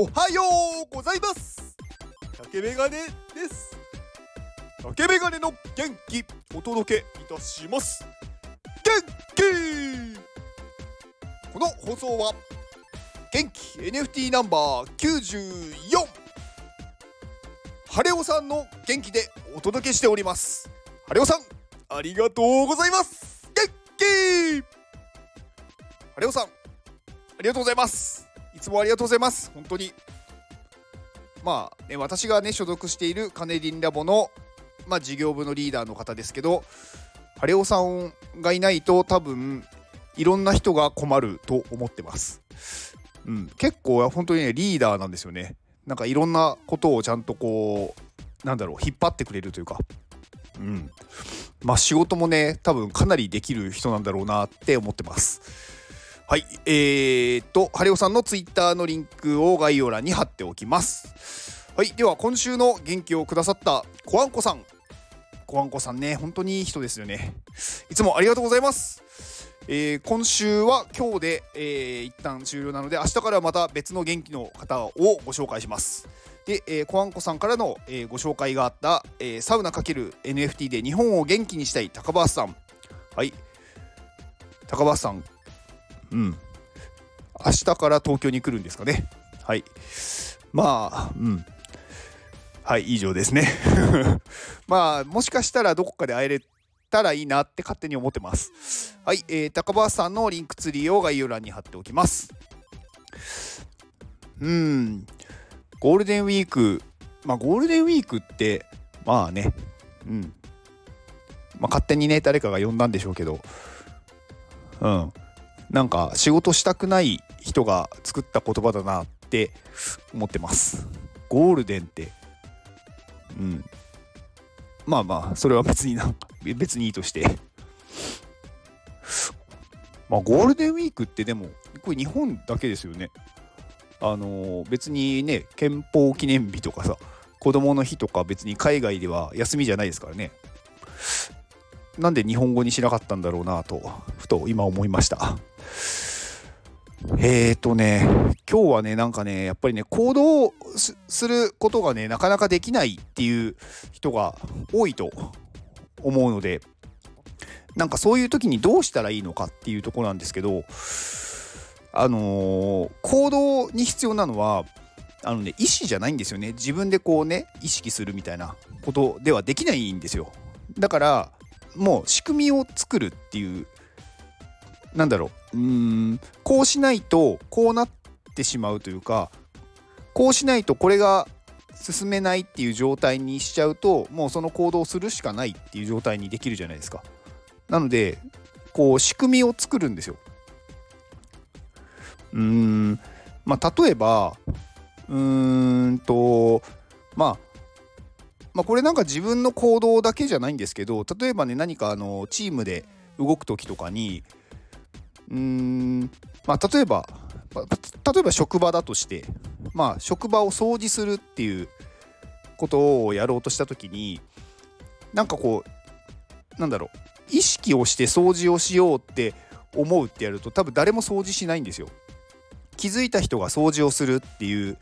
おはようございます。竹メガネ。です竹メガネの元気お届けいたします。元気。この放送は元気 NFT ナンバー94ハレオさんの元気でお届けしております。ハレオさんありがとうございます。元気。ハレオさんありがとうございます。いつもありがとうございます本当にまあ、ね、私がね所属しているカネリンラボのまあ、事業部のリーダーの方ですけどハレオさんがいないと多分いろんな人が困ると思ってます。うん、結構本当にねリーダーなんですよね。なんかいろんなことをちゃんとこうなんだろう引っ張ってくれるというか。うん。まあ仕事もね多分かなりできる人なんだろうなって思ってます。はい、えー、っと、ハレオさんのツイッターのリンクを概要欄に貼っておきます。はい、では今週の元気をくださったコアンコさん、コワンコさんね、本当にいい人ですよね。いつもありがとうございます。えー、今週は今日で、えー、一旦終了なので、明日からまた別の元気の方をご紹介します。で、えー、コワンコさんからの、えー、ご紹介があった、えー、サウナ× NFT で日本を元気にしたい高橋さん。はい。高橋さん。うん。明日から東京に来るんですかね。はい。まあ、うん。はい以上ですね まあもしかしたらどこかで会えれたらいいなって勝手に思ってますはい、えー、高橋さんのリンクツリーを概要欄に貼っておきますうんゴールデンウィークまあゴールデンウィークってまあねうんまあ勝手にね誰かが呼んだんでしょうけどうんなんか仕事したくない人が作った言葉だなって思ってますゴールデンってうん。まあまあ、それは別になんか、別にいいとして。まあ、ゴールデンウィークってでも、これ日本だけですよね。あのー、別にね、憲法記念日とかさ、子供の日とか別に海外では休みじゃないですからね。なんで日本語にしなかったんだろうなと、ふと今思いました。えーとね、今日はね、なんかね、やっぱりね、行動することがね、なかなかできないっていう人が多いと思うので、なんかそういう時にどうしたらいいのかっていうとこなんですけど、あのー、行動に必要なのは、あのね、意思じゃないんですよね。自分でこうね、意識するみたいなことではできないんですよ。だから、もう仕組みを作るっていうなんだろううんこうしないとこうなってしまうというかこうしないとこれが進めないっていう状態にしちゃうともうその行動するしかないっていう状態にできるじゃないですか。なのでこう仕組みを作るんですよ。うーんまあ例えばうーんとまあまあこれなんか自分の行動だけじゃないんですけど例えばね何かあのチームで動く時とかにうーんまあ例えば例えば職場だとしてまあ職場を掃除するっていうことをやろうとした時になんかこうなんだろう意識をして掃除をしようって思うってやると多分誰も掃除しないんですよ。気づいた人が掃除をするっていう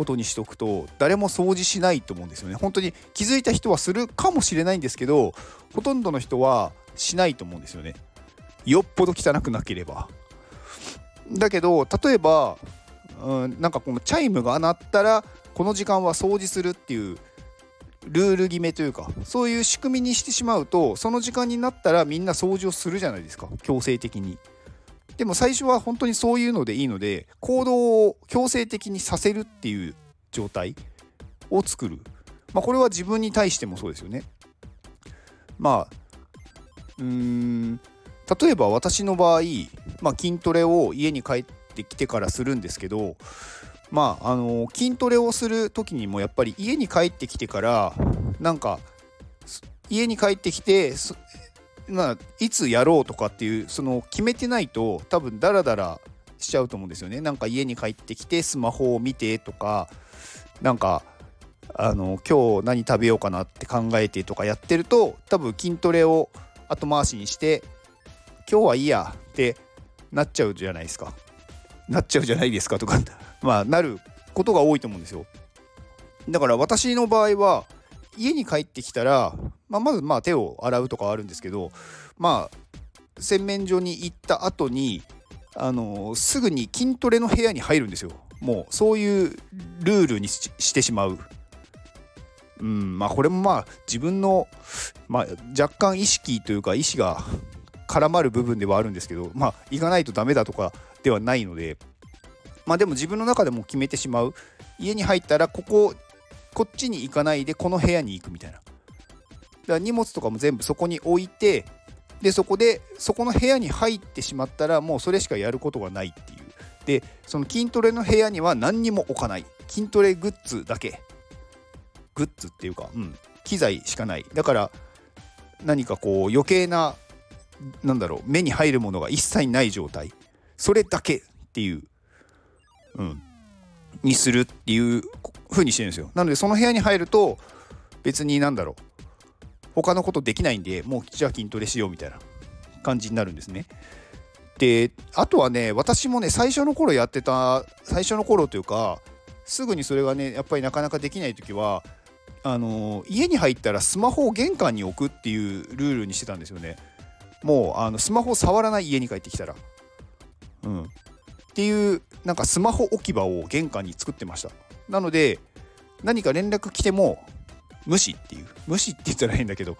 ことにしとくと誰も掃除しないと思うんですよね。本当に気づいた人はするかもしれないんですけどほとんどの人はしないと思うんですよね。よっぽど汚くなければ。だけど例えば、うん、なんかこのチャイムが鳴ったらこの時間は掃除するっていうルール決めというかそういう仕組みにしてしまうとその時間になったらみんな掃除をするじゃないですか強制的に。でも最初は本当にそういうのでいいので行動を強制的にさせるっていう状態を作る。まあこれは自分に対してもそうですよね。まあうーん例えば私の場合、まあ、筋トレを家に帰ってきてからするんですけどまああの筋トレをする時にもやっぱり家に帰ってきてからなんか家に帰ってきてまあ、いつやろうとかっていうその決めてないと多分ダラダラしちゃうと思うんですよねなんか家に帰ってきてスマホを見てとかなんかあの今日何食べようかなって考えてとかやってると多分筋トレを後回しにして今日はいいやってなっちゃうじゃないですか。なっちゃうじゃないですかとか まあなることが多いと思うんですよだから私の場合は家に帰ってきたら、まあ、まずまあ手を洗うとかあるんですけどまあ洗面所に行った後にあのすぐに筋トレの部屋に入るんですよ。もうそういうルールにしてしまう。うんまあこれもまあ自分の、まあ、若干意識というか意思が絡まる部分ではあるんですけどまあ行かないとダメだとかではないのでまあでも自分の中でも決めてしまう。家に入ったらこここっちに行かないでこの部屋に行くみたいな。だから荷物とかも全部そこに置いてでそこでそこの部屋に入ってしまったらもうそれしかやることがないっていう。でその筋トレの部屋には何にも置かない。筋トレグッズだけ。グッズっていうか、うん、機材しかない。だから何かこう余計ななんだろう目に入るものが一切ない状態。それだけっていう、うん、にするっていう風にしてるんですよなのでその部屋に入ると別になんだろう他のことできないんでもうじゃあ筋トレしようみたいな感じになるんですねであとはね私もね最初の頃やってた最初の頃というかすぐにそれがねやっぱりなかなかできない時はあの家に入ったらスマホを玄関に置くっていうルールにしてたんですよね。もうあのスマホ触らない家に帰ってきたら。うん。っていうなんかスマホ置き場を玄関に作ってました。なので何か連絡来ても無視っていう。無視って言ったら変だけど、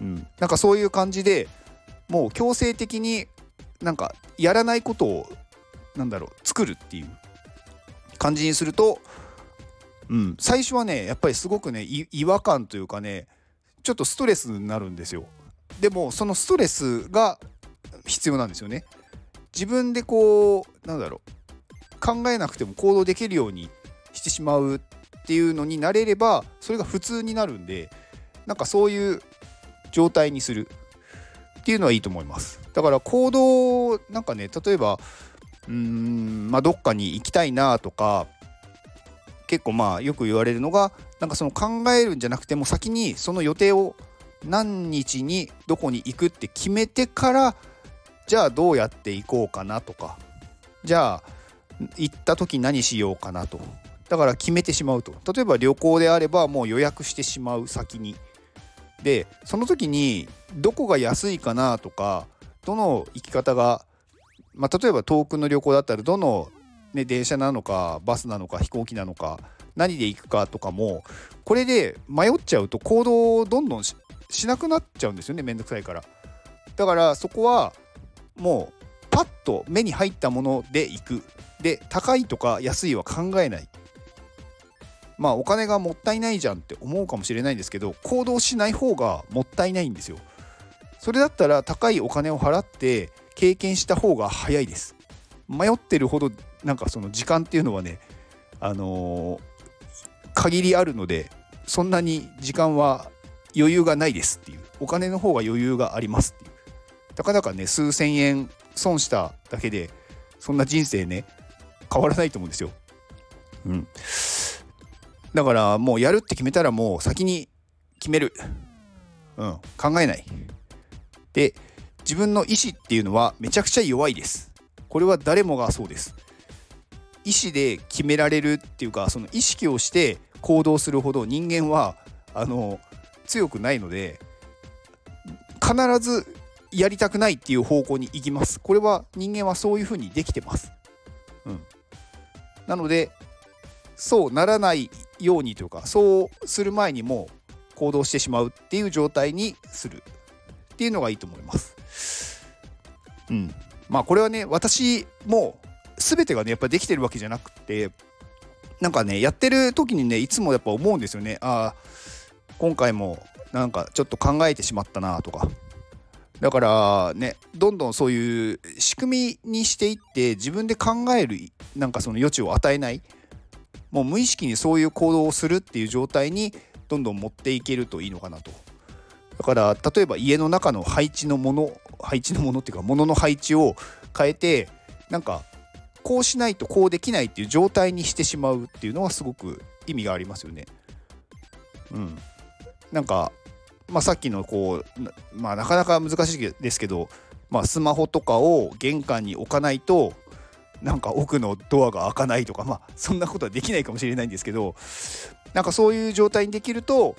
うん、なんかそういう感じでもう強制的になんかやらないことをなんだろう作るっていう。感じにするとうん、最初はねやっぱりすごくね違和感というかねちょっとストレスになるんですよ。でもそのストレスが必要なんですよね。自分でこうなんだろう考えなくても行動できるようにしてしまうっていうのになれればそれが普通になるんでなんかそういう状態にする。っていうのはいいと思います。だから行動なんかね例えばうーんまあどっかに行きたいなとか結構まあよく言われるのがなんかその考えるんじゃなくても先にその予定を何日にどこに行くって決めてからじゃあどうやって行こうかなとかじゃあ行った時何しようかなと。だから決めてしまうと。例えば旅行であればもう予約してしまう先に。でその時にどこが安いかなとかどの行き方がまあ、例えば遠くの旅行だったらどのね、電車なのかバスなのか飛行機なのか何で行くかとかもこれで迷っちゃうと行動をどんどんしなくなっちゃうんですよねめんどくさいから。だからそこはもうパッと目に入ったもので行く。で高いとか安いは考えない。まあお金がもったいないじゃんって思うかもしれないんですけど行動しない方がもったいないんですよそれだったら高いお金を払って経験した方が早いです迷ってるほどなんかその時間っていうのはねあのー、限りあるのでそんなに時間は余裕がないですっていうお金の方が余裕がありますっていうたかだかね数千円損しただけでそんな人生ね変わらないと思うんですよ。うん。だからもうやるって決めたらもう先に決める。うん。考えない。で自分の意思っていうのはめちゃくちゃ弱いです。これは誰もがそうです。意思で決められるっていうかその意識をして行動するほど人間はあの強くないので必ずやりたくないっていう方向に行きますこれは人間はそういうふうにできてます、うん、なのでそうならないようにというかそうする前にも行動してしまうっていう状態にするっていうのがいいと思います。うん。まあこれはね私も全てがねやっぱできてるわけじゃなくてなんかねやってる時にねいつもやっぱ思うんですよね。ああ今回もなんかちょっと考えてしまったなとか。だからねどんどんそういう仕組みにしていって自分で考えるなんかその余地を与えない。もう無意識にそういう行動をするっていう状態にどんどん持っていけるといいのかなとだから例えば家の中の配置のもの配置のものっていうか物の配置を変えてなんかこうしないとこうできないっていう状態にしてしまうっていうのはすごく意味がありますよね。うん、なんか、まあ、さっきのこう、まあ、なかなか難しいですけど、まあ、スマホとかを玄関に置かないとなんか奥のドアが開かないとかまあそんなことはできないかもしれないんですけどなんかそういう状態にできると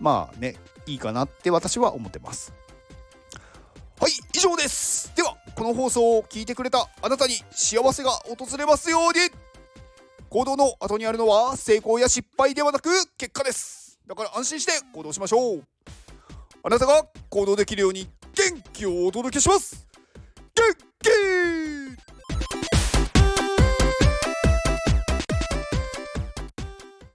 まあねいいかなって私は思ってます。はい以上です。ではこの放送を聞いてくれたあなたに幸せが訪れますように。行動の後にあるのは成功や失敗ではなく結果です。だから安心して行動しましょう。あなたが行動できるように元気をお届けします。元気